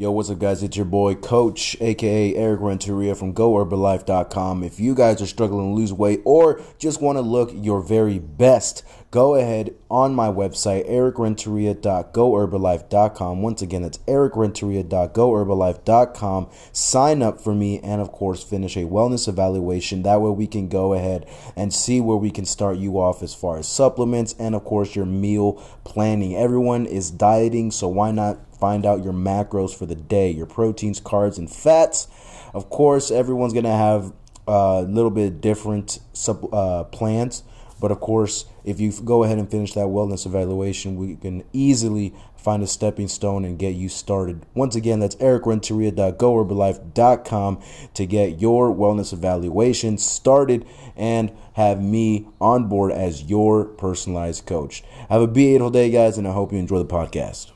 Yo, what's up, guys? It's your boy, Coach, aka Eric Renteria from GoHerbalife.com. If you guys are struggling to lose weight or just want to look your very best, go ahead on my website, ericrenteria.goherbalife.com. Once again, that's ericrenteria.goherbalife.com. Sign up for me and, of course, finish a wellness evaluation. That way, we can go ahead and see where we can start you off as far as supplements and, of course, your meal planning. Everyone is dieting, so why not? Find out your macros for the day, your proteins, carbs, and fats. Of course, everyone's going to have a little bit different sub, uh, plans. But of course, if you go ahead and finish that wellness evaluation, we can easily find a stepping stone and get you started. Once again, that's ericrenteria.goherbalife.com to get your wellness evaluation started and have me on board as your personalized coach. Have a beautiful day, guys, and I hope you enjoy the podcast.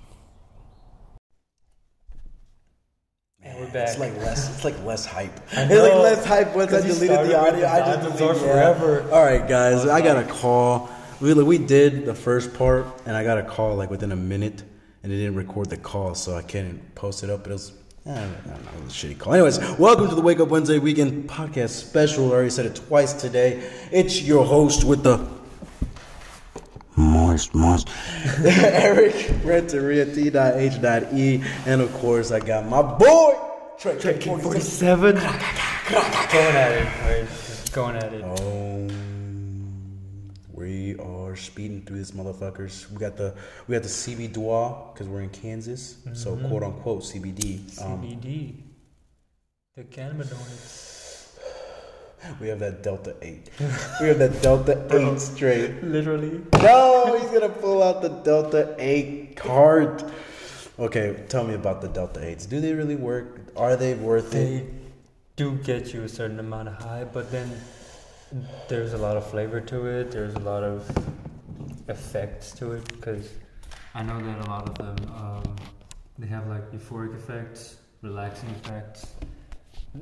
We're back. It's like less. It's like less hype. I It's know. like less hype once I deleted the audio. the I just deleted forever. All right, guys. I got a call. We we did the first part, and I got a call like within a minute, and it didn't record the call, so I couldn't post it up. But it was. I don't know, it was a shitty call. Anyways, welcome to the Wake Up Wednesday Weekend Podcast Special. I already said it twice today. It's your host with the Moist, moist. Eric Renteria, T.H.E. And of course, I got my boy, Trey, Trey, Trey 47. going at it. All right, just going at it. Um, we are speeding through this, motherfuckers. We got the we got the CB Dua because we're in Kansas, so quote unquote CBD. Um, CBD. The cannabinoids. we have that Delta Eight. we have that Delta Eight straight. Literally. No, he's gonna pull out the Delta 8 card. Okay, tell me about the Delta 8s. Do they really work? Are they worth They it? They do get you a certain amount of high, but then there's a lot of flavor to it. There's a lot of effects to it because I know that a lot of them um, they have like euphoric effects, relaxing effects.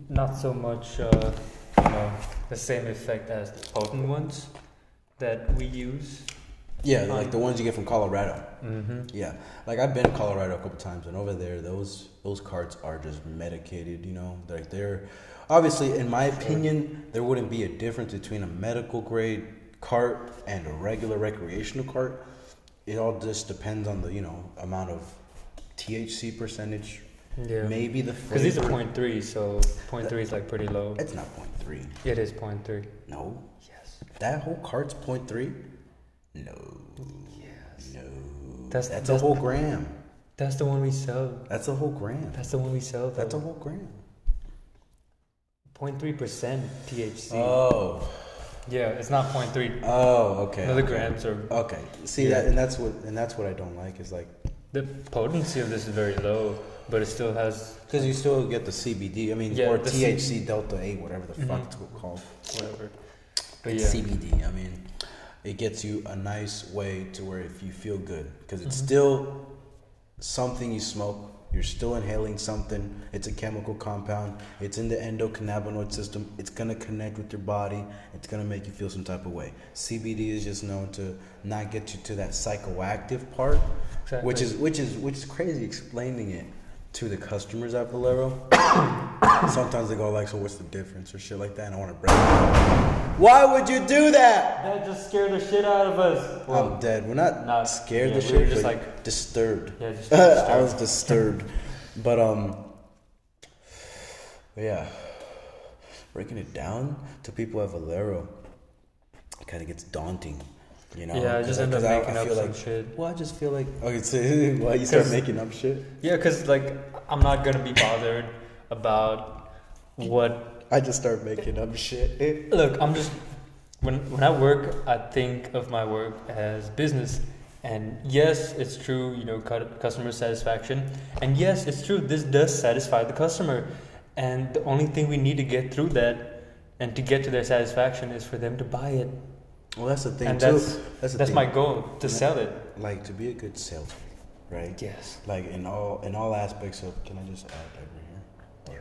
Not so much, uh, you know, the same effect as the potent ones that we use. Yeah, like the ones you get from Colorado. Mm-hmm. Yeah, like I've been to Colorado a couple times, and over there, those those carts are just medicated. You know, like they're obviously, in my opinion, there wouldn't be a difference between a medical grade cart and a regular recreational cart. It all just depends on the you know amount of THC percentage. Yeah. Maybe the Because these are point three, so point three is like pretty low. It's not point three. It is point three. No, Yes. that whole cart's point three. No. That's- that's that's- a whole gram. That's the one we sell. That's a whole gram. That's the one we sell. That's a whole gram. 0.3 percent THC. Oh, yeah, it's not 0.3 oh, okay. milligrams or Okay, see Yeah. that, and that's what, and that's what I don't like is like, the potency of this is very low, but it still has because you still get the CBD. I mean, Yeah, or THC delta eight, whatever the fuck Mhm. it's called. whatever. But It's yeah, CBD. I mean, it gets you a nice way to where if you feel good, because it's Mhm. still something you smoke. You're still inhaling something. It's a chemical compound. It's in the endocannabinoid system. It's gonna connect with your body. It's gonna make you feel some type of way. CBD is just known to not get you to that psychoactive part, exactly. which is which is which is crazy. Explaining it to the customers at Valero. Sometimes they go like, "So what's the difference?" or shit like that. And I want to break. Why would you do that? that just scared the shit out of us. I'm dead. We're not, not- scared yeah, the we shit, were just like- disturbed. yeah, just disturbed. I was disturbed, but um, yeah, breaking it down to people at Valero kind of gets daunting, you know. yeah, I just end up 'cause I- making I up feel some like, shit. Well, I just feel like okay, so why you start making up shit? Yeah, because like I'm not gonna be bothered about what I just start making up shit. Look, I'm just when when I work, I think of my work as business. And yes, it's true, you know, customer satisfaction. And yes, it's true, this does satisfy the customer. And the only thing we need to get through that and to get to their satisfaction is for them to buy it. Well, that's the thing and too. that's That's that's thing. my goal to sell it. like to be a good salesman, right? Yes. Like in all in all aspects of. Can I just add that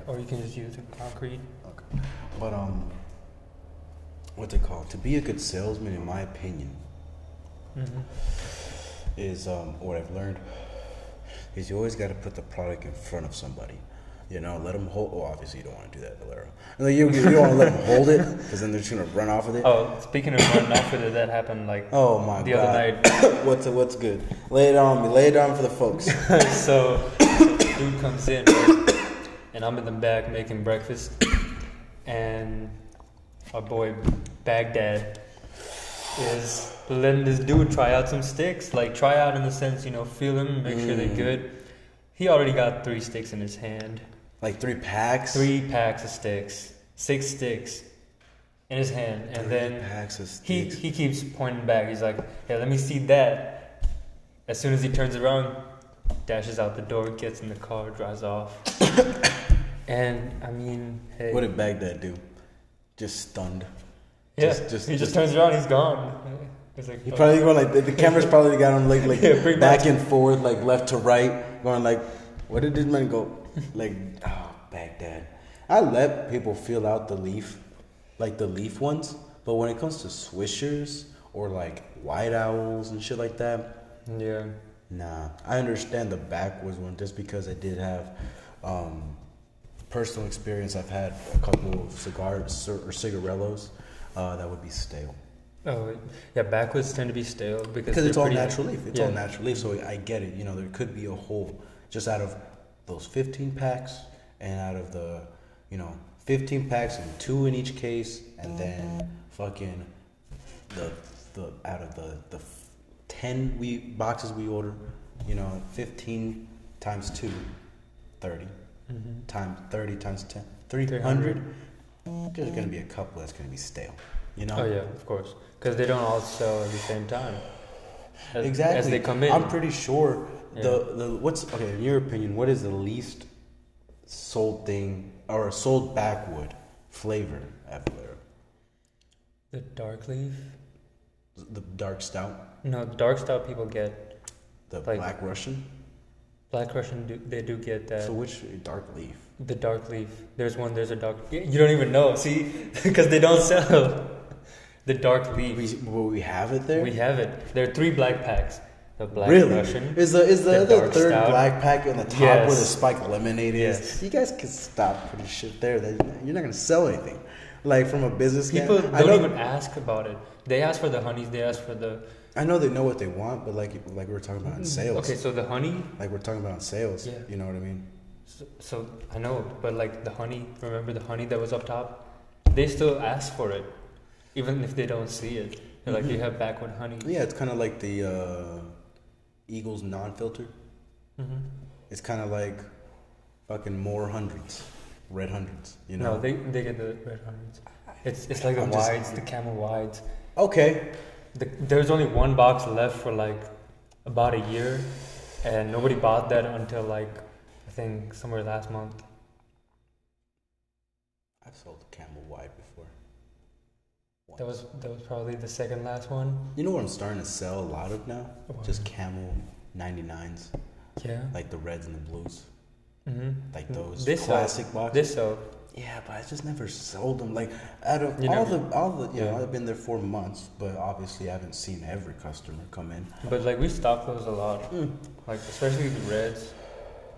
Or you can just use the concrete. Okay. But um, what's it called? To be a good salesman, in my opinion, hmm is um what I've learned is you always got to put the product in front of somebody. You know, let them hold. Oh, obviously you don't want to do that, Valero. Like, you, you don't want to let them hold it because then they're just gonna run off with it. Oh, speaking of running off with it, that happened like Oh my the god! other night. what's what's good? Lay it on me. Lay it on for the folks. so, so dude comes in, right? And I'm in the back making breakfast, and our boy Baghdad is letting this dude try out some sticks. Like try out in the sense, you know, feel them, make sure they're Mm. good. He already got three sticks in his hand, Like three packs. three packs of sticks, six sticks in his hand, and Three then he he keeps pointing back. He's like, "Hey, let me see that." As soon as he turns around, dashes out the door, gets in the car, drives off. And I mean, hey, What did Baghdad do? Just stunned. yeah, just- just- he just, just- turns around, he's gone. It's like, He oh. probably going like the, the camera's probably got him like like Yeah, back and forth, like left to right, going like, what did this man go? Like, oh, Baghdad. I let people feel out the leaf, like the leaf ones, but when it comes to swishers or like white owls and shit like that, yeah, Nah, I understand the backwoods one just because I did have um, personal experience. I've had a couple of cigars or cigarellos uh, that would be stale oh yeah, backwoods tend to be stale because it's they're all natural leaf. It's yeah. all natural leaf, so I get it. You know, there could be a hole just out of those 15 packs, and out of the you know 15 packs and two in each case, and then fucking the the out of the the 10 we boxes we order, you know, 15 times 2, 30 Mhm. times 30 times 10, 300. There's gonna be a couple that's gonna be stale. You know. Oh yeah, of course, because they don't all sell at the same time. As, Exactly. as they come in. I'm pretty sure Yeah. the the what's okay in your opinion. What is the least sold thing or sold backwood flavor at Valero? the dark leaf. The dark stout, No, the dark stout people get the Like- black Russian. Black Russian. Do, they do get that. So which dark leaf? The dark leaf. There's one. There's a dark. You don't even know. See, because they don't sell the dark leaf. We will we have it there. We have it. There are three black packs. The black really? Russian. Is the is the, the the, third stout. black pack in the top Yes. where the spiked lemonade is? Yes. You guys can stop putting shit there. That you're not gonna sell anything. Like from a business People I don't even ask about it. They ask for the honeys. They ask for the. I know they know what they want, but like like we were talking about in sales. Okay, so the honey. Like we're talking about in sales. Yeah. You know what I mean? So, so I know, but like the honey. Remember the honey that was up top? They still ask for it, even if they don't see it. They're like, Mhm. "You have backwood honey." Yeah, it's kind of like the uh, Eagles non-filter. Mm-hmm. It's kind of like fucking more hundreds, red hundreds. You know? No, they they get the red hundreds. It's it's like the I'm just- wides, the camel wides. okay. The, there's only one box left for like about a year, and nobody bought that until like I think somewhere last month. I've sold Camel White before. That was that was probably the second last one. You know what I'm starting to sell a lot of now? What? Just Camel 99s, Yeah. like the reds and the blues, Mm-hmm. like those This classic boxes. This so Yeah, but I just never sold them. Like out of You all never- the all the you know I've been there four months, but obviously I haven't seen every customer come in. but like we stock those a lot. Mm. Like especially the reds.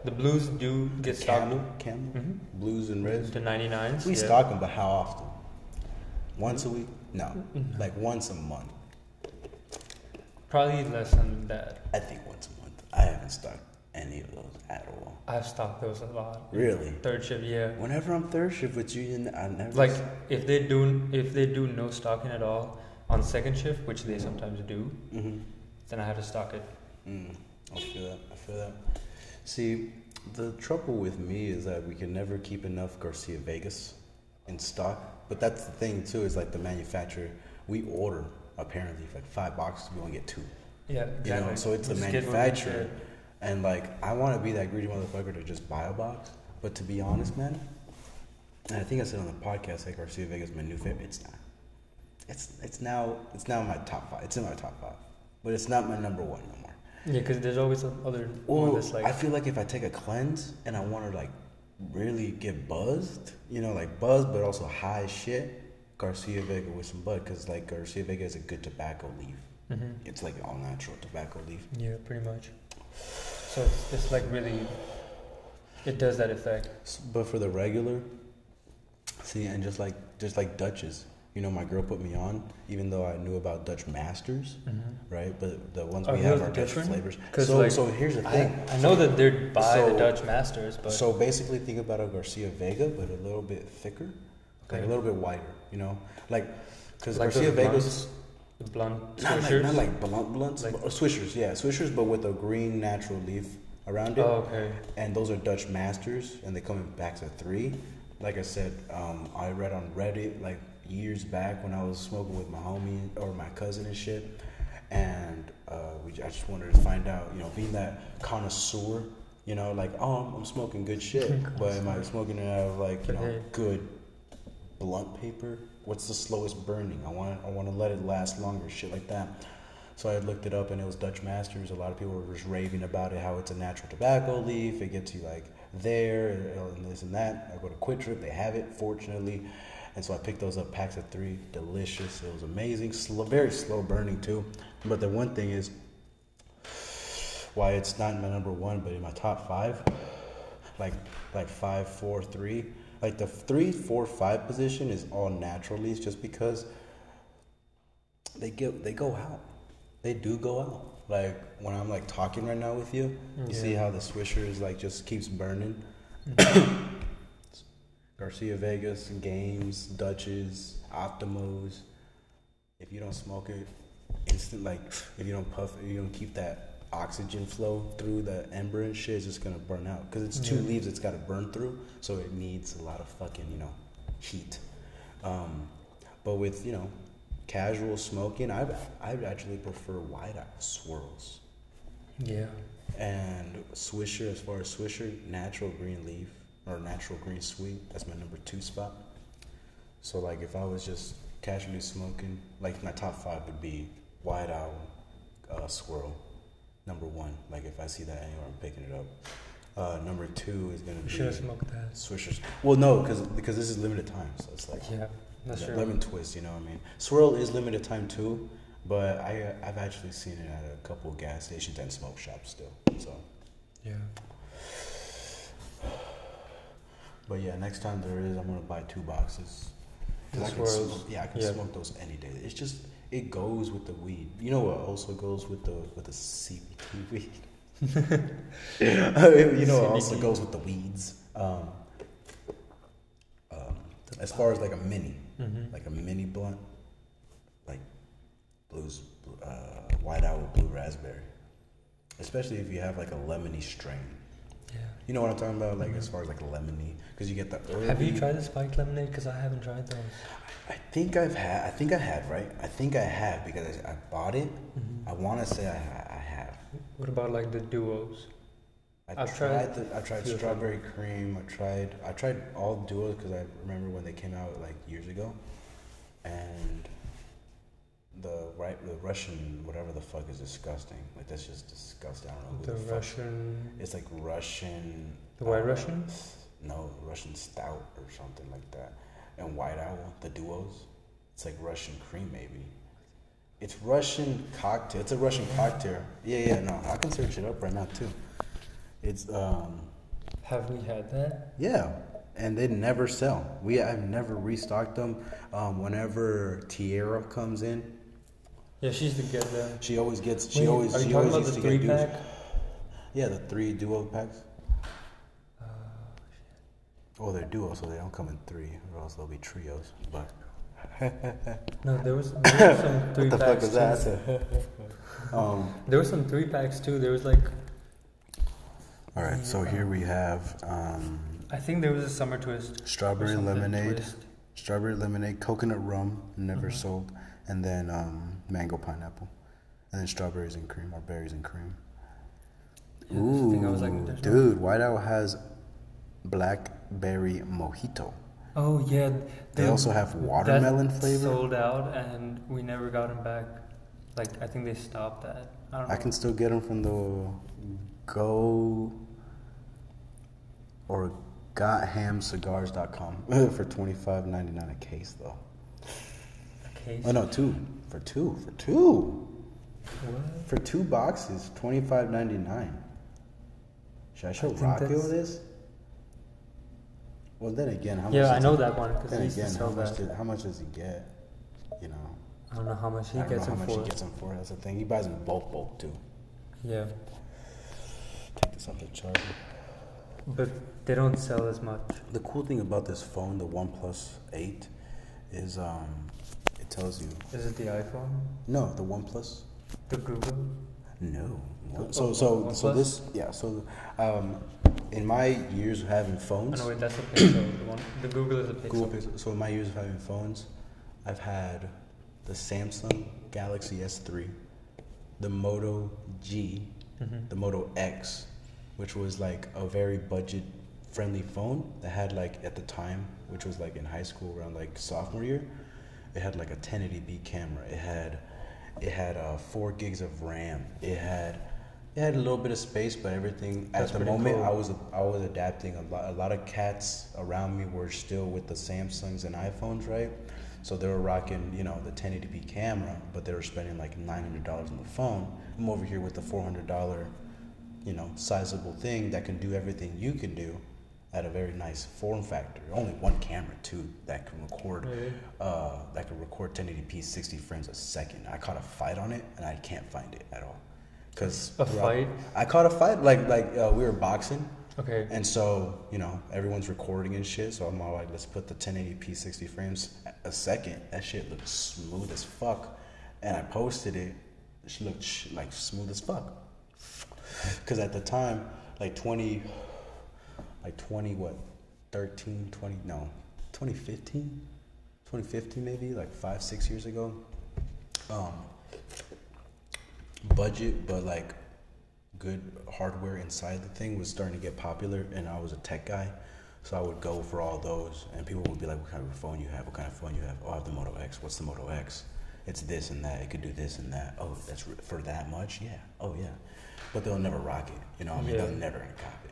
The blues do get stocked. Camel, Camel, hmm blues and reds. The 99s. We yeah. stock them, but how often? Once a week? No, Mhm. like once a month. Probably less than that. I think once a month. I haven't stocked any of those at all. I've stocked those a lot. Really? Third shift, yeah. Whenever I'm third shift with you, I never Like if they do if they do no stocking at all on second shift, which they sometimes do, hmm then I have to stock it. Mm, I feel that. I feel that. See, the trouble with me is that we can never keep enough Garcia Vegas in stock. But that's the thing too. Is like the manufacturer. We order apparently like five boxes. We only get two. Yeah, You exactly. know, so it's the manufacturer. And like, I want to be that greedy motherfucker to just buy a box. But to be honest, man, and I think I said on the podcast, like Garcia Vegas is my new favorite. It's not. It's it's now it's now my top five. It's in my top five, but it's not my number one no more. Yeah, because there's always other Well, that's like I feel like if I take a cleanse and I want to like really get buzzed, you know, like buzzed but also high as shit, Garcia Vega with some bud, because like Garcia Vega is a good tobacco leaf. Mhm. It's like all natural tobacco leaf. Yeah, pretty much. So it's, it's like really, it does that effect. But for the regular, see, and just like just like Dutches, you know, my girl put me on, even though I knew about Dutch Masters, Mm-hmm. right? But the ones Are we have are Dutch different? flavors. 'Cause, So, like, so here's the thing. I know that they're by so- the Dutch masters, but So basically, think about a Garcia Vega, but a little bit thicker, like a little bit wider. You know, like because like Garcia Vegas. The blunt Not like, not like blunt blunts, Like- or swishers, yeah, swishers, but with a green natural leaf around it. oh, okay. And those are Dutch Masters, and they come in packs of three. Like I said, um, I read on Reddit like years back when I was smoking with my homie or my cousin and shit, and uh, we I just wanted to find out, you know, being that connoisseur, you know, like oh, I'm, I'm smoking good shit, but am I smoking it out of like you know good blunt paper? What's the slowest burning? I want I want to let it last longer, shit like that. So I looked it up and it was Dutch Masters. A lot of people were just raving about it, how it's a natural tobacco leaf. It gets you like there and uh, this and that. I go to QuikTrip, they have it, fortunately. And so I picked those up, packs of three, delicious. It was amazing, slow, very slow burning too. But the one thing is, why it's not in my number one, but in my top five, like like five, four, three. Like the three, four, five position is all natural leaves, just because they get they go out. They do go out. Like when I'm like talking right now with you, you mm-hmm. see how the swisher is like just keeps burning. Mm-hmm. Garcia Vegas, Games, Dutches, Optimos. If you don't smoke it, instant like if you don't puff, if you don't keep that oxygen flow through the ember and shit, it's just gonna burn out. Cause it's two Yeah. leaves it's got to burn through, so it needs a lot of fucking you know heat. Um, but with you know casual smoking, I I actually prefer White Owl swirls. Yeah. And Swisher, as far as Swisher, natural green leaf or natural green sweet, that's my number two spot. So like if I was just casually smoking, like my top five would be White Owl, uh, Swirl, number one. Like if I see that anywhere, I'm picking it up. Uh, number two is gonna We be should have smoked that. Swishers. Well, no, because because this is limited time, so it's like Yeah, that's true. lemon twist. You know what I mean? Swirl is limited time too, but I I've actually seen it at a couple of gas stations and smoke shops still. So. Yeah. But yeah, next time there is, I'm gonna buy two boxes. I can smoke, yeah, I can Yeah. smoke those any day. It's just it goes with the weed. You know what also goes with the with the CBD weed. you know what also goes with the weeds. Um, um, as far as like a mini, Mm-hmm. like a mini blunt, like blues, uh, white owl, blue raspberry. Especially if you have like a lemony strain. Yeah. You know what I'm talking about? Like as far as like lemony, because you get the herby. Have you tried the spiked lemonade? Because I haven't tried those. I think I've had. I think I have, right? I think I have because I, I bought it. Mm-hmm. I want to say I, I have. What about like the duos? I I've tried. tried the, I tried few of them. strawberry cream. I tried. I tried all duos because I remember when they came out like years ago, and the right the Russian whatever the fuck is disgusting. Like that's just disgusting. I don't know The who the. Russian, It's like Russian. the White uh, Russian. No, Russian stout or something like that. And White Owl, the duos. It's like Russian cream, maybe. It's Russian cocktail. It's a Russian cocktail. Yeah, yeah. No, I can search it up right now too. It's um, Have we had that? yeah, and they never sell. We I've never restocked them. Um, whenever Tierra comes in, Yeah, she's the good then. she always gets. She Wait, always. Are you she talking always about the three pack? Yeah, the three duo packs. Oh, Well, they're duo, so they don't come in three, or else they'll be trios. But no, there was, there was some three what the packs. fuck is too. that? um, There was some three packs too. There was like, all right, so here we have um, I think there was a summer twist. strawberry lemonade, twist. Strawberry lemonade, coconut rum, never Mhm. sold, and then um, mango pineapple, and then strawberries and cream or berries and cream. Yeah, that's the thing, I was like, Ooh, no- dude, White Owl has blackberry mojito. Oh yeah. They the- also have watermelon flavor. Sold out, and we never got them back. Like I think they stopped that. I don't know. I can still get them from the Go or GothamCigars.com for twenty five ninety nine a case though. A Case. Oh no, two for two for two What? for two boxes twenty five ninety nine. Should I show think Rocky that's- this? Well, then again, how much? Yeah, I does know he- that one because Then he used to again, how much, that. did, how much does he get? You know, I don't know how much he I don't gets know how them much for. he gets them for. That's the thing. He buys them bulk, bulk too. Yeah, Take this off the charger. But they don't sell as much. The cool thing about this phone, the OnePlus 8, is um, it tells you. Is it the iPhone? No, the OnePlus. The Google? No. The- So oh, so so this yeah so um, in my years of having Oh phones, no, wait, that's a Pixel. the one, the Google is a Pixel. Google Pixel. So in my years of having phones, I've had the Samsung Galaxy S3, the Moto G, Mhm. the Moto X, which was like a very budget friendly phone that had like at the time, which was like in high school around like sophomore year, it had like a 1080p camera. It had it had uh, four gigs of RAM. It had it had a little bit of space, but everything That's at the moment cool. I was I was adapting. A lot a lot of cats around me were still with the Samsungs and iPhones, right? So they were rocking, you know, the 1080p camera, but they were spending like $900 on the phone. I'm over here with the $400, you know, sizable thing that can do everything you can do at a very nice form factor. Only one camera too that can record, Really? uh, that can record 1080p 60 frames a second. I caught a fight on it and I can't find it at all. Cause A fight? I caught a fight like like uh, we were boxing. Okay. And so, you know, everyone's recording and shit. So I'm all like, let's put the 1080p 60 frames a second. That shit looked smooth as fuck. And I posted it. It looked sh- like smooth as fuck. Because at the time, like 20, like 20, what, 13, 20, no, 2015? 2015 maybe, like five, six years ago. Um, budget, but like good hardware inside the thing was starting to get popular, and I was a tech guy, so I would go for all those, and people would be like, "What kind of phone you have? What kind of phone you have? Oh, I have the Moto X. What's the Moto X? It's this and that. It could do this and that. Oh, that's for that much? Yeah. Oh, yeah. But they'll never rock it. You know, what I mean, Yeah. they'll never cop it.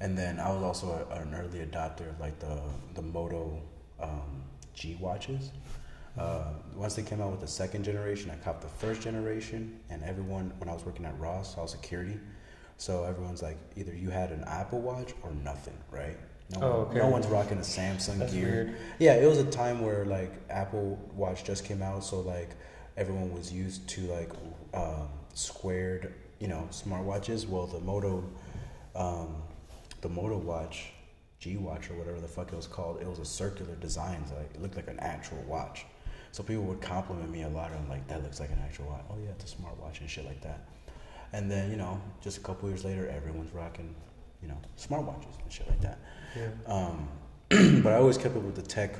And then I was also a, an early adopter of like the the Moto um, G watches. Uh, once they came out with the second generation, I copped the first generation, and everyone when I was working at Ross, I was security, so everyone's like, either you had an Apple Watch or nothing, right? No, Oh, one- okay. no one's rocking a Samsung That's gear. weird. Yeah, it was a time where like Apple Watch just came out, so like everyone was used to like um, squared, you know, smartwatches. Well, the Moto, um, the Moto Watch, G Watch or whatever the fuck it was called, it was a circular design, so like it looked like an actual watch. So people would compliment me a lot. I'm like, that looks like an actual watch. Oh yeah, it's a smartwatch and shit like that. And then you know, just a couple years later, everyone's rocking, you know, smartwatches and shit like that. Yeah. Um, but I always kept up with the tech.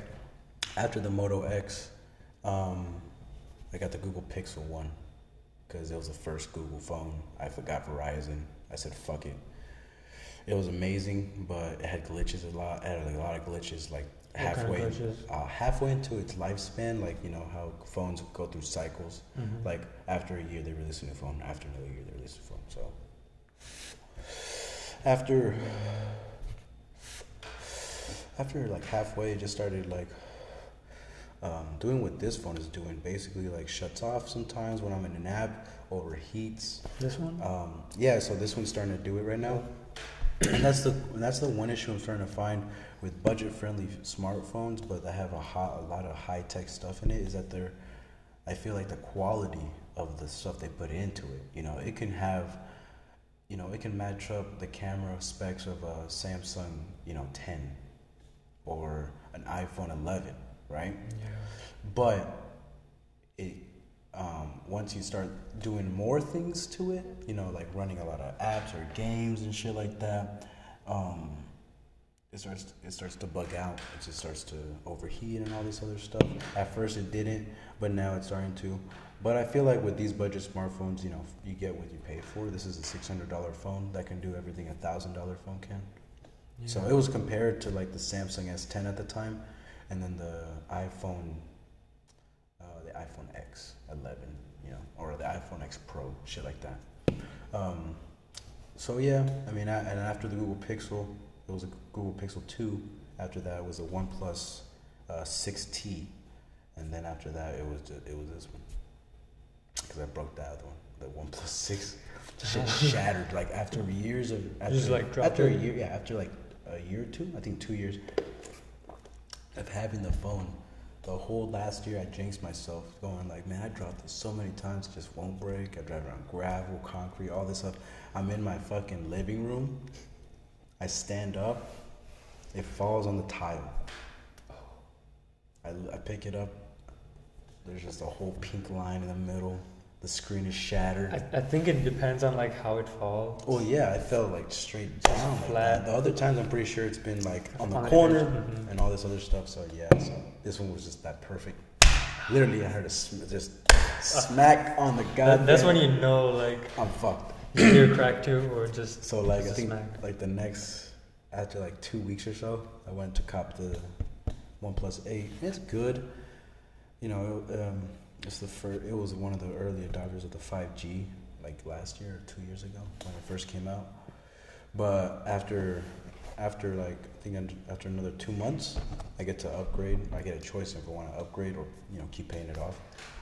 After the Moto X, um, I got the Google Pixel one because it was the first Google phone. I forgot Verizon. I said fuck it. It was amazing, but it had glitches a lot. It had a lot of glitches, like What kind of halfway, glitches? uh, halfway into its lifespan. Like you know how phones go through cycles. Mhm. Like after a year, they release a new phone. After another year, they release a phone. So after after like halfway, it just started like um, doing what this phone is doing. Basically, like shuts off sometimes when I'm in an app, overheats. This one? Um, yeah, so this one's starting to do it right now, and that's the and that's the one issue I'm starting to find with budget-friendly smartphones, but that have a, hot, a lot of high-tech stuff in it. Is that they're, I feel like the quality of the stuff they put into it. You know, it can have, you know, it can match up the camera specs of a Samsung, you know, 10 or an iPhone 11, right? Yeah. But it um, once you start doing more things to it, you know, like running a lot of apps or games and shit like that, um, it starts it starts to bug out. It just starts to overheat and all this other stuff. At first it didn't, but now it's starting to. But I feel like with these budget smartphones, you know, you get what you pay for. This is a six hundred dollar phone that can do everything a thousand dollar phone can. So it was compared to like the Samsung S10 at the time, and then the iPhone, uh, the iPhone X11, you know, or the iPhone X Pro, shit like that. Um, so yeah, I mean, I, and after the Google Pixel, it was a Google Pixel 2. After that was a OnePlus uh, 6T, and then after that it was just, it was this one because I broke that other one, the OnePlus 6. shit shattered. Like after years of after, Just, like, after a year, yeah, after like a year or two, I think two years of having the phone. The whole last year, I jinxed myself, going like, man, I dropped this so many times, it just won't break. I drive around gravel, concrete, all this stuff. I'm in my fucking living room. I stand up, it falls on the tile. I, I pick it up. There's just a whole pink line in the middle. The screen is shattered. I, I think it depends on like how it falls. Well, yeah, I fell like straight down. Like flat. that. The other times, I'm pretty sure it's been like on the On corner mhm. and all this other stuff. So yeah, so this one was just that perfect. Literally, I heard a sm- just smack on the That, that's when you know like I'm fucked. you hear crack too, or just So like, just a think smack. like the next after like two weeks or so, I went to cop the One Plus Eight. It's good. You know, um, it's the first. It was one of the early adopters of the 5G, like last year or two years ago when it first came out. But after, after like I think after another two months, I get to upgrade. I get a choice if I want to upgrade or you know keep paying it off.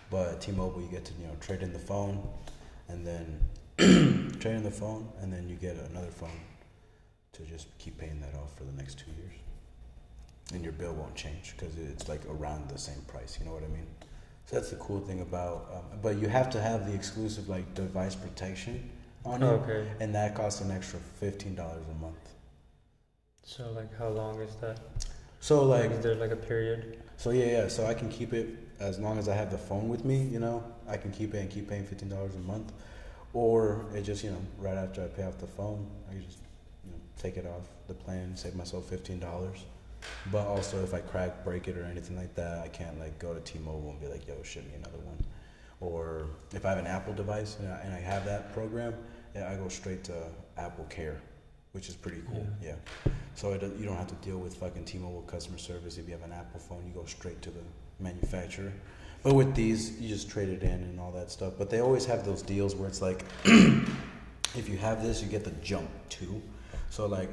But T-Mobile, you get to you know trade in the phone, and then trade in the phone, and then you get another phone to just keep paying that off for the next two years. And your bill won't change because it's like around the same price. You know what I mean? So that's the cool thing about. Um, but you have to have the exclusive like device protection on it, Okay. and that costs an extra fifteen dollars a month. So like how long is that? So like is there like a period? So yeah, yeah. So I can keep it as long as I have the phone with me. You know, I can keep it and keep paying fifteen dollars a month, or it just you know right after I pay off the phone, I can just you know take it off the plan, save myself fifteen dollars. But also, if I crack, break it, or anything like that, I can't like go to T-Mobile and be like, "Yo, ship me another one." Or if I have an Apple device and I, and I have that program, yeah, I go straight to Apple Care, which is pretty cool. Yeah. So it, you don't have to deal with fucking T-Mobile customer service. If you have an Apple phone, you go straight to the manufacturer. But with these, you just trade it in and all that stuff. But they always have those deals where it's like, if you have this, you get the jump too. So like,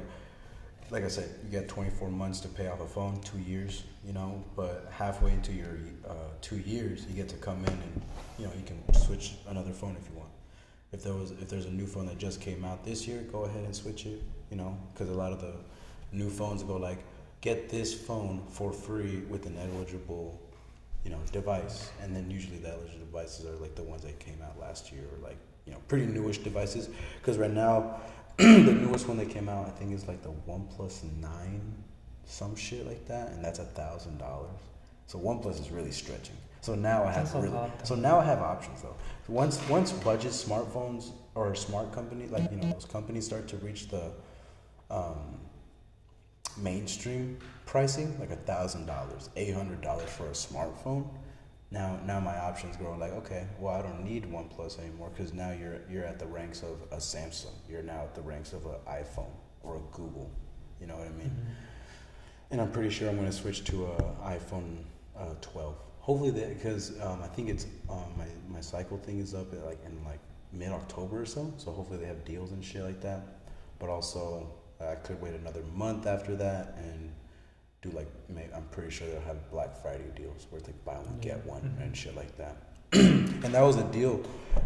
like I said, you get 24 months to pay off a phone, two years, you know. But halfway into your uh, two years, you get to come in and you know you can switch another phone if you want. If there was if there's a new phone that just came out this year, go ahead and switch it. You know, because a lot of the new phones go like, get this phone for free with an eligible, you know, device, and then usually the eligible devices are like the ones that came out last year or like you know pretty newish devices. Because right now, the newest one that came out, I think is like the OnePlus Nine, some shit like that, and that's a thousand dollars. So OnePlus is really stretching. So now I have really, so now I have options though. Once once budget smartphones or smart company like you know those companies start to reach the um, mainstream pricing, like a thousand dollars, eight hundred dollars for a smartphone. Now, now my options grow. Like, okay, well, I don't need OnePlus anymore because now you're you're at the ranks of a Samsung. You're now at the ranks of an iPhone or a Google. You know what I mean? And I'm pretty sure I'm going to switch to a iPhone uh, 12. Hopefully, that because um, I think it's um, my my cycle thing is up at like in like mid October or so. So hopefully they have deals and shit like that. But also, I could wait another month after that and do like I'm pretty sure they'll have Black Friday deals where it's like buy one get one Mhm. and shit like that. and that was a deal.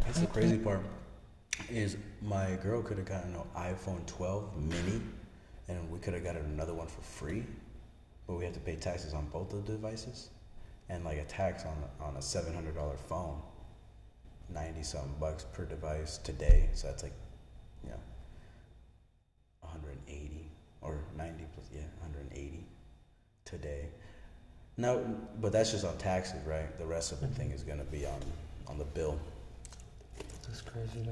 That's the crazy part. Is my girl could have gotten an iPhone 12 mini, and we could have gotten another one for free, but we had to pay taxes on both of the devices, and like a tax on on a seven hundred dollar phone, ninety something bucks per device today. So that's like, you know, one hundred and eighty or ninety plus yeah, one hundred and eighty today. No, but that's just on taxes, right? The rest of the thing is gonna be on on the bill. That's crazy though.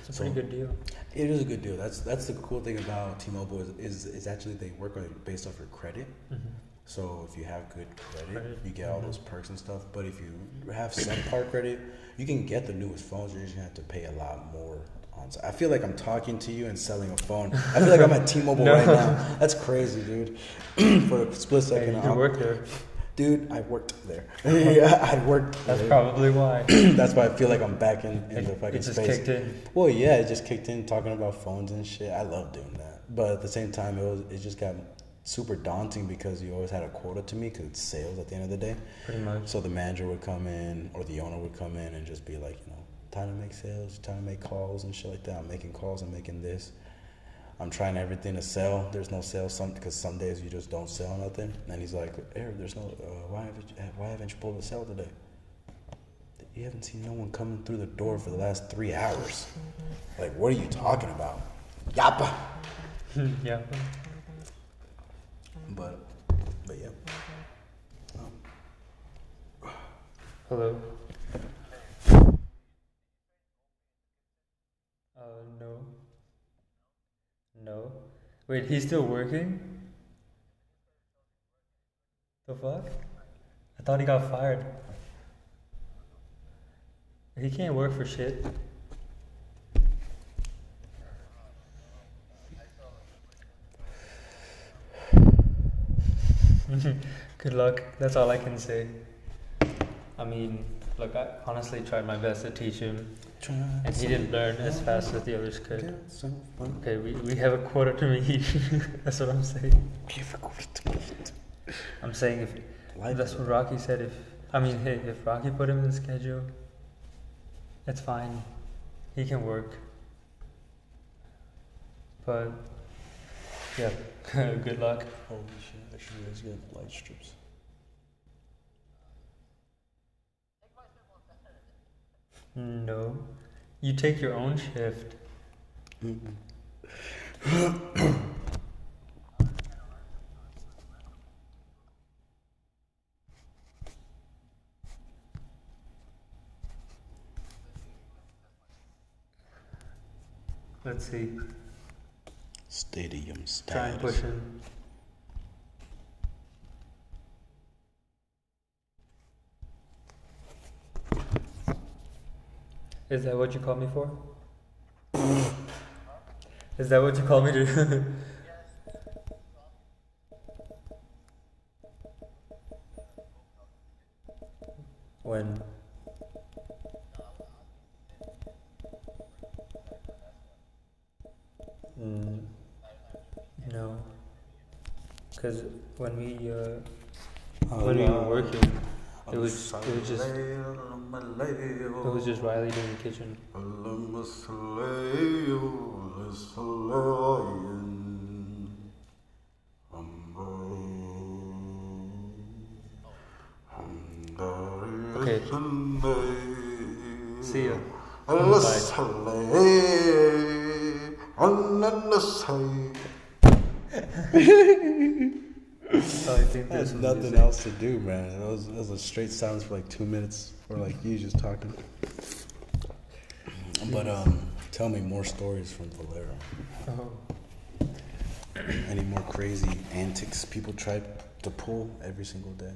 It's a So- pretty good deal. It is a good deal. That's that's the cool thing about T-Mobile is is, is actually they work on based off your credit. hmm So if you have good credit, Credit, you get all mhm. those perks and stuff. But if you have subpar credit, you can get the newest phones. You're just gonna have to pay a lot more. I feel like I'm talking to you and selling a phone. I feel like I'm at T-Mobile No. right now. That's crazy, dude. For a split Hey, second, you I'm- work there. dude, I worked there. yeah, I worked. That's there. probably why. That's why I feel like I'm back in, in It, the fucking it just space. kicked in. Well, yeah, it just kicked in talking about phones and shit. I love doing that, but at the same time, it was it just got super daunting because you always had a quota to me because it's sales at the end of the day. Pretty much. So the manager would come in or the owner would come in and just be like, you know, time to make sales, trying to make calls and shit like that. I'm making calls, I'm making this. I'm trying everything to sell. There's no sales some because some days you just don't sell nothing. And he's like, Eric, there's no. Uh, why haven't you, why haven't you pulled a sale today? You haven't seen no one coming through the door for the last three hours. Like, what are you talking about? Yappa. yeah. But, but yeah. Hello. No. No. Wait, he's still working? The fuck? I thought he got fired. He can't work for shit. Good luck. That's all I can say. I mean, look, I honestly tried my best to teach him, and he didn't learn as fast as the others could. Okay, we, we have a quarter to meet. that's what I'm saying. I'm saying if Life that's what Rocky said. If I mean, hey, if Rocky put him in the schedule, it's fine. He can work. But yeah, good luck. Holy shit, let's get light strips. No, you take your own shift. Let's see. Stadium Try and push him. Is that what you called me for? Is that what you called me to? when? Mm, no. Because when we uh, when we were working, it was it was just it was just Riley doing the kitchen. Okay. See ya. So I think There's nothing else to do, man. It was, that was a straight silence for like two minutes, or like you just talking. But um, tell me more stories from Valero. Oh, Any more crazy antics people try to pull every single day?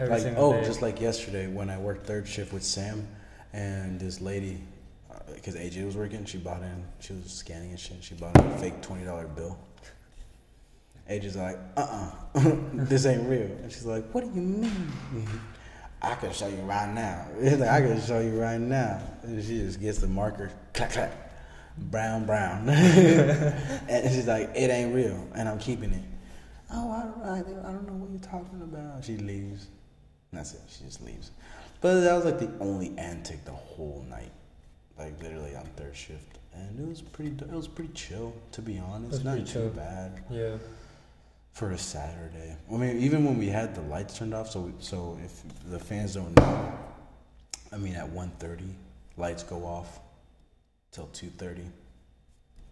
every like single oh, day. just like yesterday when I worked third shift with Sam, and this lady, because AJ was working, she bought in, she was scanning and shit. She bought in a fake twenty dollar bill. AJ's like, uh uh this ain't real. And she's like, what do you mean? I can show you right now. Like, I can show you right now. And she just gets the marker, clack, clack, brown, brown. and she's like, it ain't real, and I'm keeping it. Oh, I, I, I don't know what you're talking about. She leaves. And that's it. She just leaves. But that was like the only antic the whole night, like literally on third shift, and it was pretty. It was pretty chill, to be honest. Not too chill. bad yeah. For a Saturday. I mean, even when we had the lights turned off, so so if the fans don't know, I mean, at 1.30, lights go off till two thirty,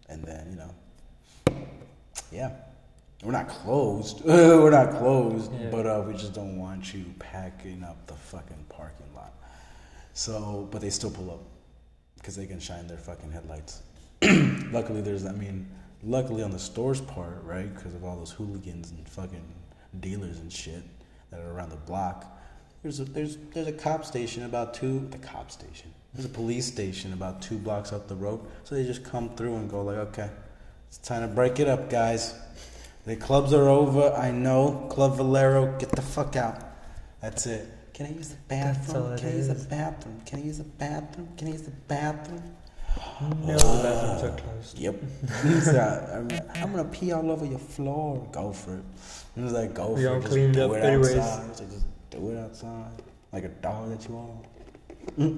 and then you know, yeah, we're not closed. we're not closed, Yeah. but uh, we just don't want you packing up the fucking parking lot. So, but they still pull up because they can shine their fucking headlights. luckily, there's, I mean, luckily on the store's part, right? Because of all those hooligans and fucking dealers and shit that are around the block. There's a there's there's a cop station about two the cop station. There's a police station about two blocks up the road. So they just come through and go like, okay, it's time to break it up, guys. The clubs are over. I know. Club Valero, get the fuck out. That's it. Can I use the bathroom? Can I use the bathroom? Can I use the bathroom? Can I use the bathroom? No, the bathrooms are oh, closed. Yep. Like, I'm, I'm gonna pee all over your floor. Go for it. He was like, go We for it. Just cleaned do up it anyways. outside. Like, just do it outside, like a dog that you are.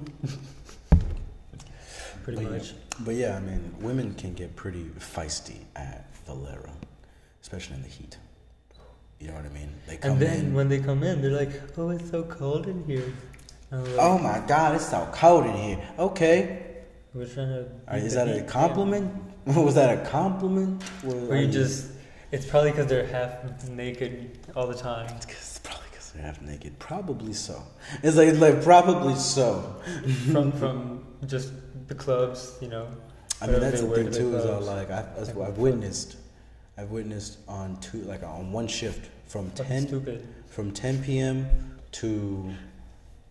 pretty But yeah. much. But yeah, I mean, women can get pretty feisty at Valero, especially in the heat. You know what I mean? They come And then in. when they come in, they're like, "Oh, it's so cold in here." Like, oh my God, it's so cold in here. Okay, We're trying to. All right, is that a compliment? Was that a compliment? Or Or you just. It's probably because they're half naked all the time. It's probably because they're half naked. Probably so. It's like like probably so. from from just the clubs, you know. I mean, that's the thing to too. Is uh, like I, that's what I've witnessed. I've witnessed on two, like on one shift from Fucking ten stupid. from ten p.m. to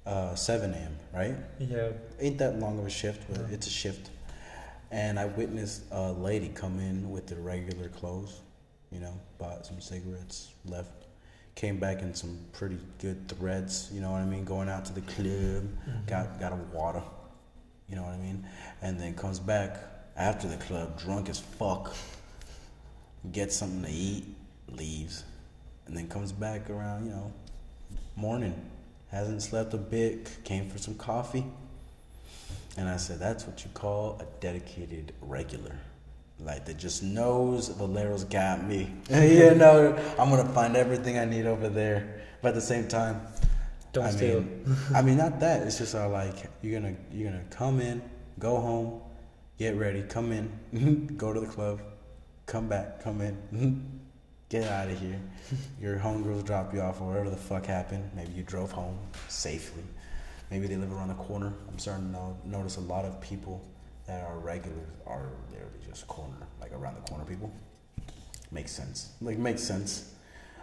uh, seven a.m. Right? Yeah. Ain't that long of a shift, but Yeah. it's a shift. And I witnessed a lady come in with the regular clothes. You know, bought some cigarettes, left, came back in some pretty good threads. You know what I mean? Going out to the club, Mhm. got got a water. You know what I mean? And then comes back after the club, drunk as fuck. Gets something to eat, leaves, and then comes back around. You know, morning. Hasn't slept a bit. Came for some coffee. And I said, that's what you call a dedicated regular. Like that just knows Valero's got me. you know, I'm gonna find everything I need over there. But at the same time, Don't I steal. mean, I mean, not that. It's just all like you're gonna you're gonna come in, go home, get ready, come in, go to the club, come back, come in, get out of here. Your homegirls drop you off or whatever the fuck happened. Maybe you drove home safely. Maybe they live around the corner. I'm starting to notice a lot of people that are regulars are literally just corner, like around the corner people. Makes sense. Like makes sense.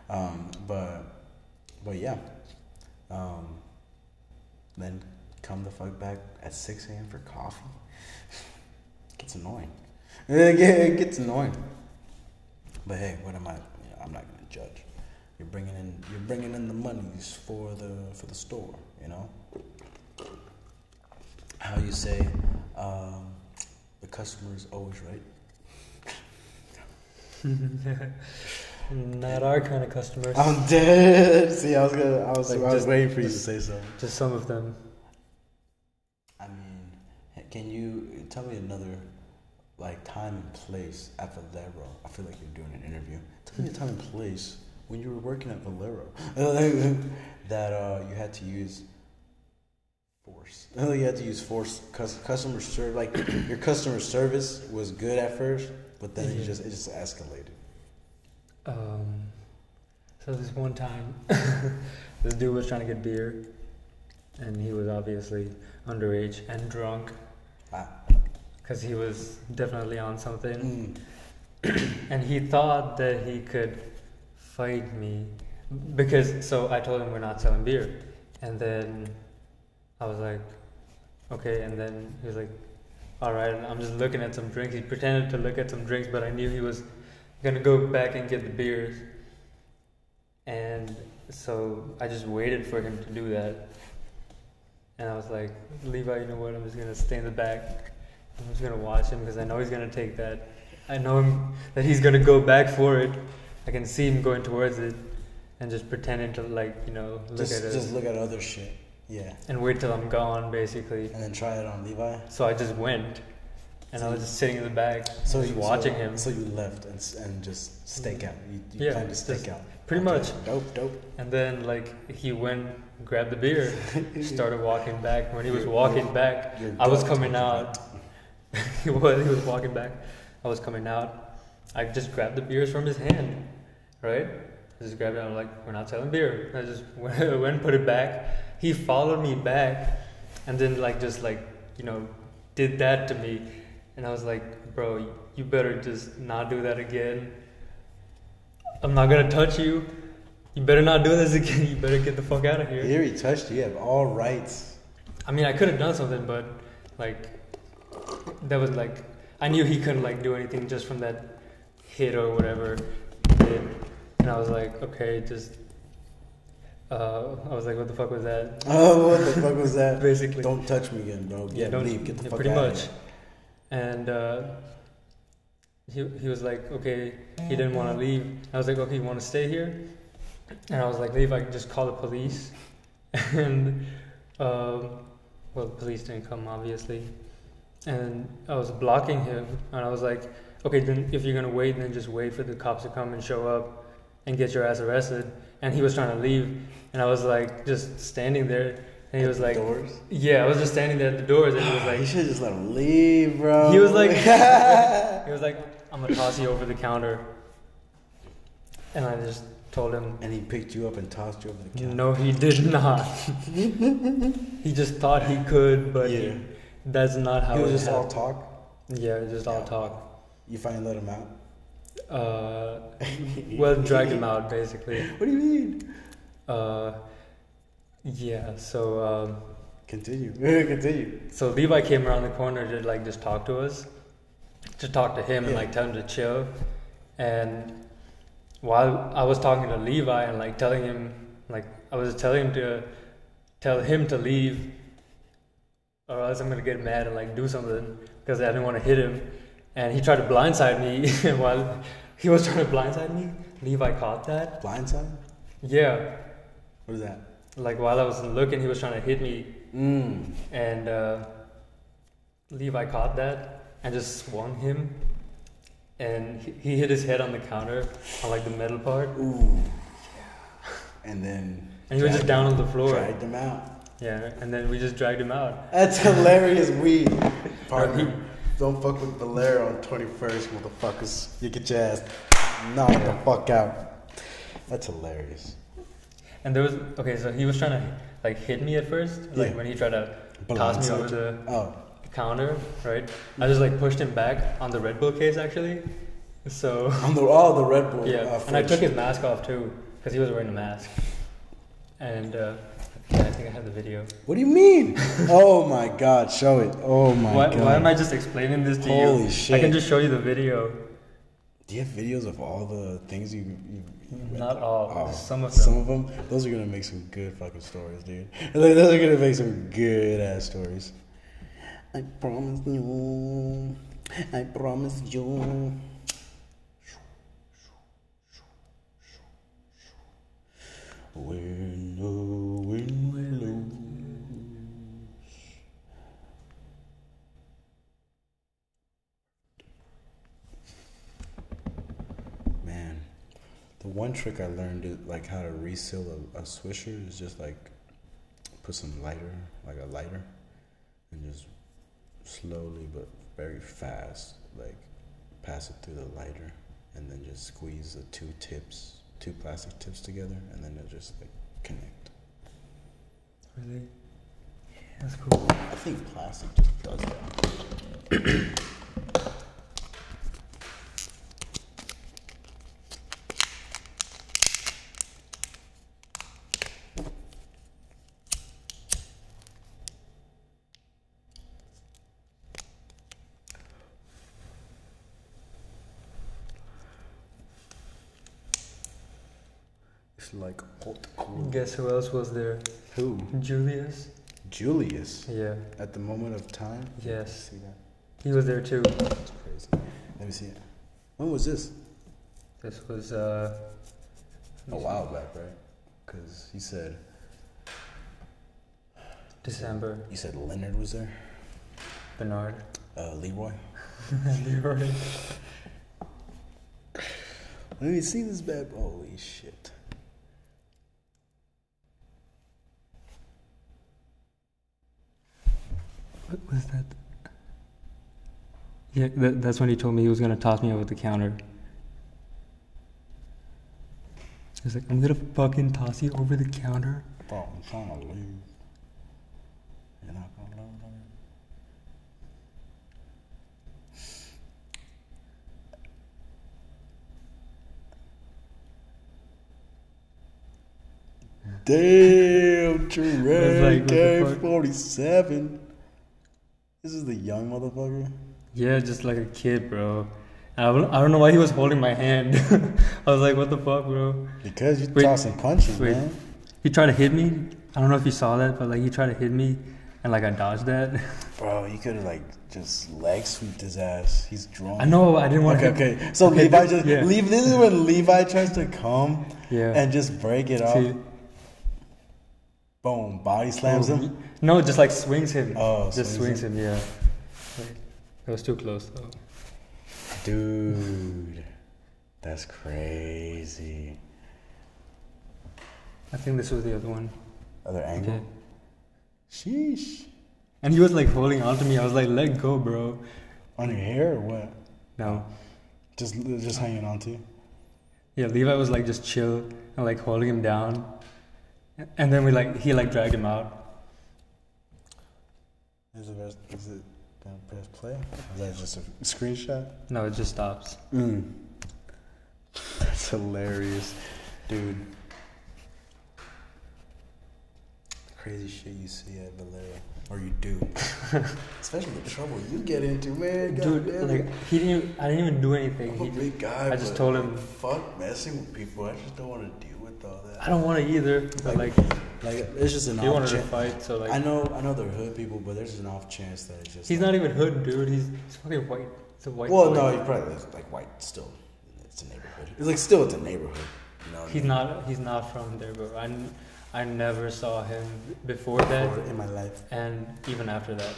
Um, but but yeah. Um, then come the fuck back at 6 a.m. for coffee. gets annoying. It gets annoying. But hey, what am I? I'm not gonna judge. You're bringing in you're bringing in the monies for the for the store. You know. How you say, um, the customer is always right. Not our kind of customers. I'm dead. See, I was gonna, I was, Like, I was just- waiting for you to say something. Just some of them. I mean, can you tell me another like time and place at Valero? I feel like you're doing an interview. Tell me a time and place when you were working at Valero that uh, you had to use force. you had to use force. Cus- customer service, like your customer service was good at first, but then it just it just escalated. Um, so this one time, this dude was trying to get beer, and he was obviously underage and drunk, Ah. Because he was definitely on something. Mm. and he thought that he could fight me because so I told him we're not selling beer, and then I was like, okay, and then he was like, all right, and I'm just looking at some drinks. He pretended to look at some drinks, but I knew he was gonna go back and get the beers, and so I just waited for him to do that. And I was like, Levi, you know what? I'm just gonna stay in the back. I'm just gonna watch him because I know he's gonna take that. I know him that he's gonna go back for it. I can see him going towards it, and just pretending to like you know look Just at it just look at other shit. Yeah, and wait till I'm gone, basically. and then try it on Levi. So I just went, and I was just sitting in the back, So just you watching so, him. So you left and and just stake out. You, you Yeah, planned to stake out. pretty Okay, much. Dope, dope. And then like he went, grabbed the beer, started walking back. When he was walking back, I was coming out. he was he was walking back. I was coming out. I just grabbed the beers from his hand, right? I just grabbed it. I'm like, we're not selling beer. I just went, went and put it back. He followed me back, and then like just like you know did that to me, and I was like, bro, you better just not do that again. I'm not gonna touch you. You better not do this again. You better get the fuck out of here. Here he touched you. You have all rights. I mean, I could have done something, but like that was like I knew he couldn't like do anything just from that hit or whatever he did, and I was like, okay, just. Uh, I was like, what the fuck was that? Oh, what the fuck was that? Basically, Don't touch me again, bro. Yeah, don't- leave. Get the yeah, fuck pretty out. much. And uh, he he was like, okay, he didn't want to leave. I was like, okay, you want to stay here? And I was like, leave. I can just call the police. and um, well, the police didn't come, obviously. And I was blocking him, and I was like, okay, then if you're gonna wait, then just wait for the cops to come and show up and get your ass arrested. And he was trying to leave, and I was like just standing there, and he was like, doors. yeah, I was just standing there at the doors, and he was like, you should just let him leave, bro. he was like, he was like, I'm gonna toss you over the counter, and I just told him, and he picked you up and tossed you over the counter. no, he did not. he just thought he could, but he- Yeah. That's not how He was it just all talk. Yeah, just all talk. You finally let him out. Uh, well, dragged him out basically. What do you mean? Uh, yeah. So um, Continue. Continue. so Levi came around the corner to like just talk to us, to talk to him and like tell him to chill. And while I was talking to Levi and like telling him, like I was telling him to tell him to leave, or else I'm gonna get mad and like do something because I didn't want to hit him. And he tried to blindside me while he was trying to blindside me. Levi caught that. Blindside? Yeah, What is that? like while I was looking, he was trying to hit me, Mm. and uh, Levi caught that and just swung him, and he, he hit his head on the counter on like the metal part, Ooh. And then. and he was just down on the floor. Dragged him out. Yeah, and then we just dragged him out. That's hilarious weed. Partner, don't fuck with Valero on 21st, motherfuckers. You get your ass knocked the fuck out. That's hilarious. And there was okay, so he was trying to like hit me at first, like Yeah. when he tried to toss me over the Oh, counter, right? I just like pushed him back on the Red Bull case actually. So on the oh the Red Bull. yeah, uh, and I took his mask off too because he was wearing a mask. And uh, yeah, I think I have the video. What do you mean? oh my God, show it. Oh my Why, God. why am I just explaining this to you? Holy shit. I can just show you the video. Do you have videos of all the things you? you, you? Not all, Oh, some of them. Some of them. Those are gonna make some good fucking stories, dude. Those are gonna make some good ass stories. I promise you. I promise you. When the wind blows. Man, the one trick I learned is like how to reseal a, a swisher is just like put some lighter, like a lighter, and just slowly but very fast, like pass it through the lighter, and then just squeeze the two tips, two plastic tips together, and then it just like connect. Really? Yeah. That's cool. I think plastic just does that. It's like hot cool. Guess who else was there? Who? Julius. Julius. Yeah, At the moment of time. Yes. See that? he was there too. That's crazy. Let me see it. When was this? This was uh. A while back, right? Because he said December. you said Leonard was there. Bernard. Uh, Leroy. Leroy. Let me see this bad. Holy shit! was that? Yeah, that, that's when he told me he was going to toss me over the counter. He's like, I'm going to fucking toss you over the counter. I'm trying to leave. You're not going to leave. Damn, Trey, K47. This is the young motherfucker. Yeah, just like a kid, bro. I don't, I don't know why he was holding my hand. I was like, what the fuck, bro? Because you Wait, tossing punches, wait. man. He tried to hit me. I don't know if you saw that, but like he tried to hit me, and like I dodged that. Bro, you could have like just leg sweeped his ass. He's drunk. I know I didn't want Okay, to. okay. So Okay, Levi this- just yeah. leave. This is when Levi tries to come Yeah. and just break it off. Boom, body slams him. No, just like swings him. Oh, just swings swings him. Yeah. Like, It was too close though. Dude, that's crazy. I think this was the other one. Other angle? Okay. Sheesh. And he was like holding on to me. I was like, let go, bro. On your hair or what? No. Just just hanging on to you? Yeah, Levi was like just chill and like holding him down. And then we like he like dragged him out. Is it, is it gonna press play? Is that just a screenshot? No, it just stops. Mm. That's hilarious, dude. Crazy shit you see at Valero, or you do, especially the trouble you get into, man. Dude, goddamn like he didn't even, I didn't even do anything. I'm a He, big guy. I just told him- fuck messing with people. I just don't want to deal that. I don't want to either. But like Like it's just an he off wanted to chance. fight, so like I know, I know they're hood people, but there's an off chance that it's just. he's like- not even hood, dude. He's, he's fucking white. It's a white. Well, boy. no, he probably looks like white still. It's a neighborhood. It's like still it's a neighborhood. You know. I He's mean? not. He's not from there, bro. I, I never saw him before that, Or in my life. and even after that,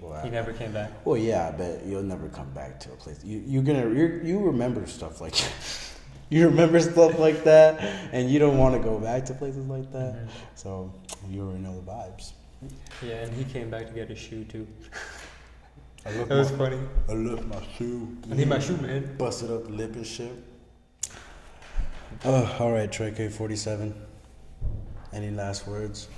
Well, he I- never came back. well, yeah, but you'll never come back to a place. You you're gonna you you remember stuff like you remember stuff like that, and you don't want to go back to places like that. Mhm. So you already know the vibes. Yeah, and he came back to get his shoe too. I love That was funny. I love my shoe. I need my shoe, man. Busted up lip and shit. Oh, all right, TreKay-47. Any last words?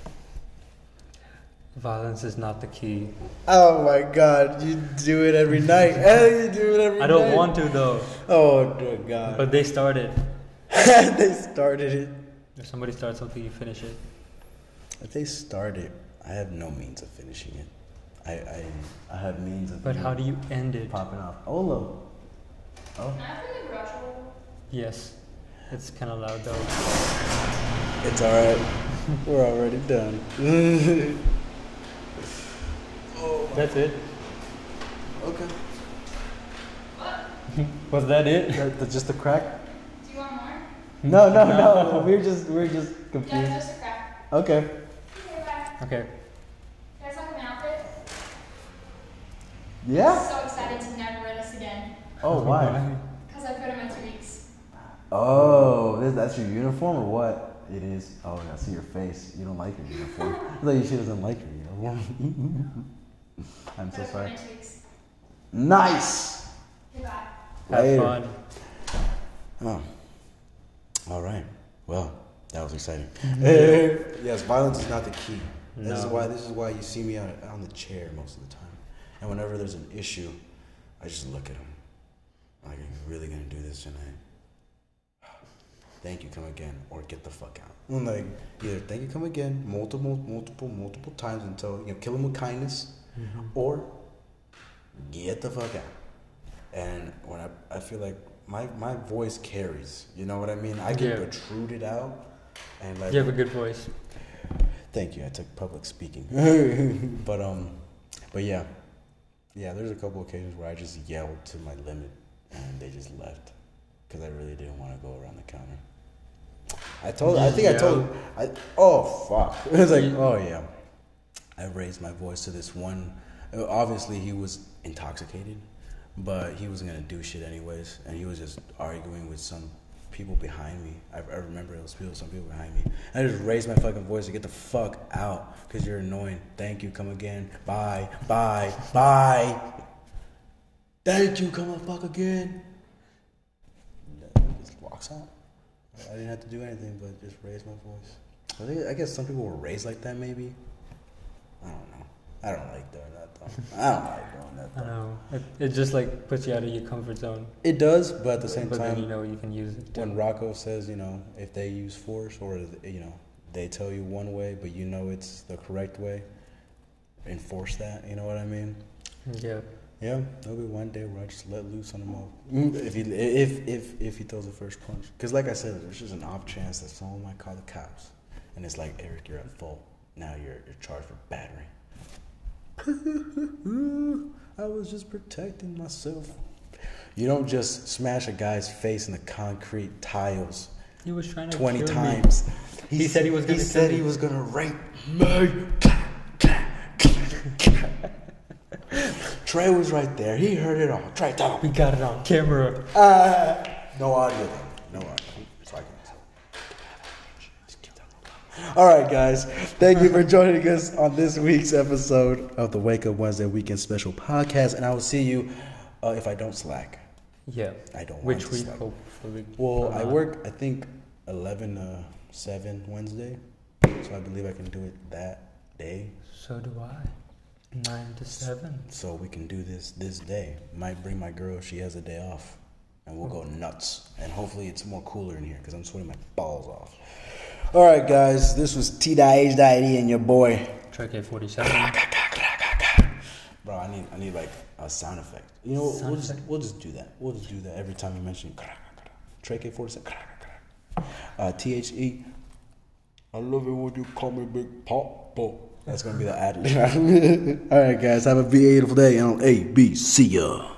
Violence is not the key. Oh my God, you do it every night. Hey, you do it every I don't want to though, Oh dear God. but they started. they started it. If somebody starts something, you finish it. If they start it, I have no means of finishing it. I I, I have means of. But how do you end it? popping off? Olo. Oh, Can I play the garage? Yes, it's kind of loud though. it's all right. We're already done. That's it. okay. What? Was that it? That, that's just a crack. Do you want more? No, no, no. We're just we're just confused. Yeah, confused. just a crack. Okay. Okay, bye. Okay. You guys like my outfit? Yeah. So excited to never wear this again. Oh, why? Because I put in my two weeks. Oh, this, that's your uniform or what? It is. Oh, I see your face. You don't like your uniform. I thought she doesn't like your uniform. I'm so But I put in sorry. my two weeks. Nice. Okay. Have Later. fun. Oh. All right. Well, that was exciting. Mm-hmm. Eh, yes, violence is not the key. This is why. This is why you see me on, on the chair most of the time. And whenever there's an issue, I just look at him. Like, are you really gonna do this tonight? Thank you, come again, or get the fuck out. I'm like, either thank you, come again, multiple, multiple, multiple times until you know, kill him with kindness, or get the fuck out. And when I, I feel like my my voice carries, you know what I mean? I can Yeah. protrude it out, and like You have a good voice. Thank you. I took public speaking. but um, but yeah, yeah. There's a couple occasions where I just yelled to my limit, and they just left because I really didn't want to go around the counter. I told. I think I told. I oh fuck. It was like oh yeah. I raised my voice to this one. Obviously, he was intoxicated, but he wasn't gonna do shit anyways, and he was just arguing with some people behind me. I, I remember those people, some people behind me. I just raised my fucking voice to get the fuck out because you're annoying. Thank you, come again. Bye, bye, bye. Thank you, come on, fuck again. Just walks out. I didn't have to do anything but just raise my voice. I think I guess some people were raised like that. Maybe I don't know. I don't like doing that though. I don't like doing that. Though. I know. It, it just like puts you out of your comfort zone. It does, but at the same but then you know you can use it. when Rocco says, you know, if they use force or you know they tell you one way, but you know it's the correct way, enforce that. You know what I mean? Yeah. Yeah, there'll be one day where I just let loose on him all. If he if if if he throws the first punch, because like I said, there's just an off chance that someone might call the cops, and it's like Eric, you're at fault. Now you're you're charged for battery. I was just protecting myself. You don't just smash a guy's face in the concrete tiles He was trying to twenty kill me. times. He said he was He gonna said kill he was gonna rape me. Trey was right there. He heard it all. Trey, tell We got it on camera. Uh, no audio though. No audio. So I can- All right, guys. Thank you for joining us on this week's episode of the Wake Up Wednesday Weekend Special Podcast, and I will see you uh, if I don't slack. Yeah. I don't. Which want to week, slack. hopefully. Well, I work. I think eleven to seven Wednesday, so I believe I can do it that day. So do I. Nine to seven. So we can do this this day. Might bring my girl. She has a day off, and we'll go nuts. And hopefully it's more cooler in here because I'm sweating my balls off. All right, guys. This was T H Diety and your boy. TreKay-47. Bro, I need I need like a sound effect. You know. Sound we'll just we'll just do that. We'll just do that every time you mention Trey K forty seven. Uh, T H E. I love it when you call me Big Papa. That's gonna be the ad. All right, guys. Have a beautiful day. And on A B. See ya.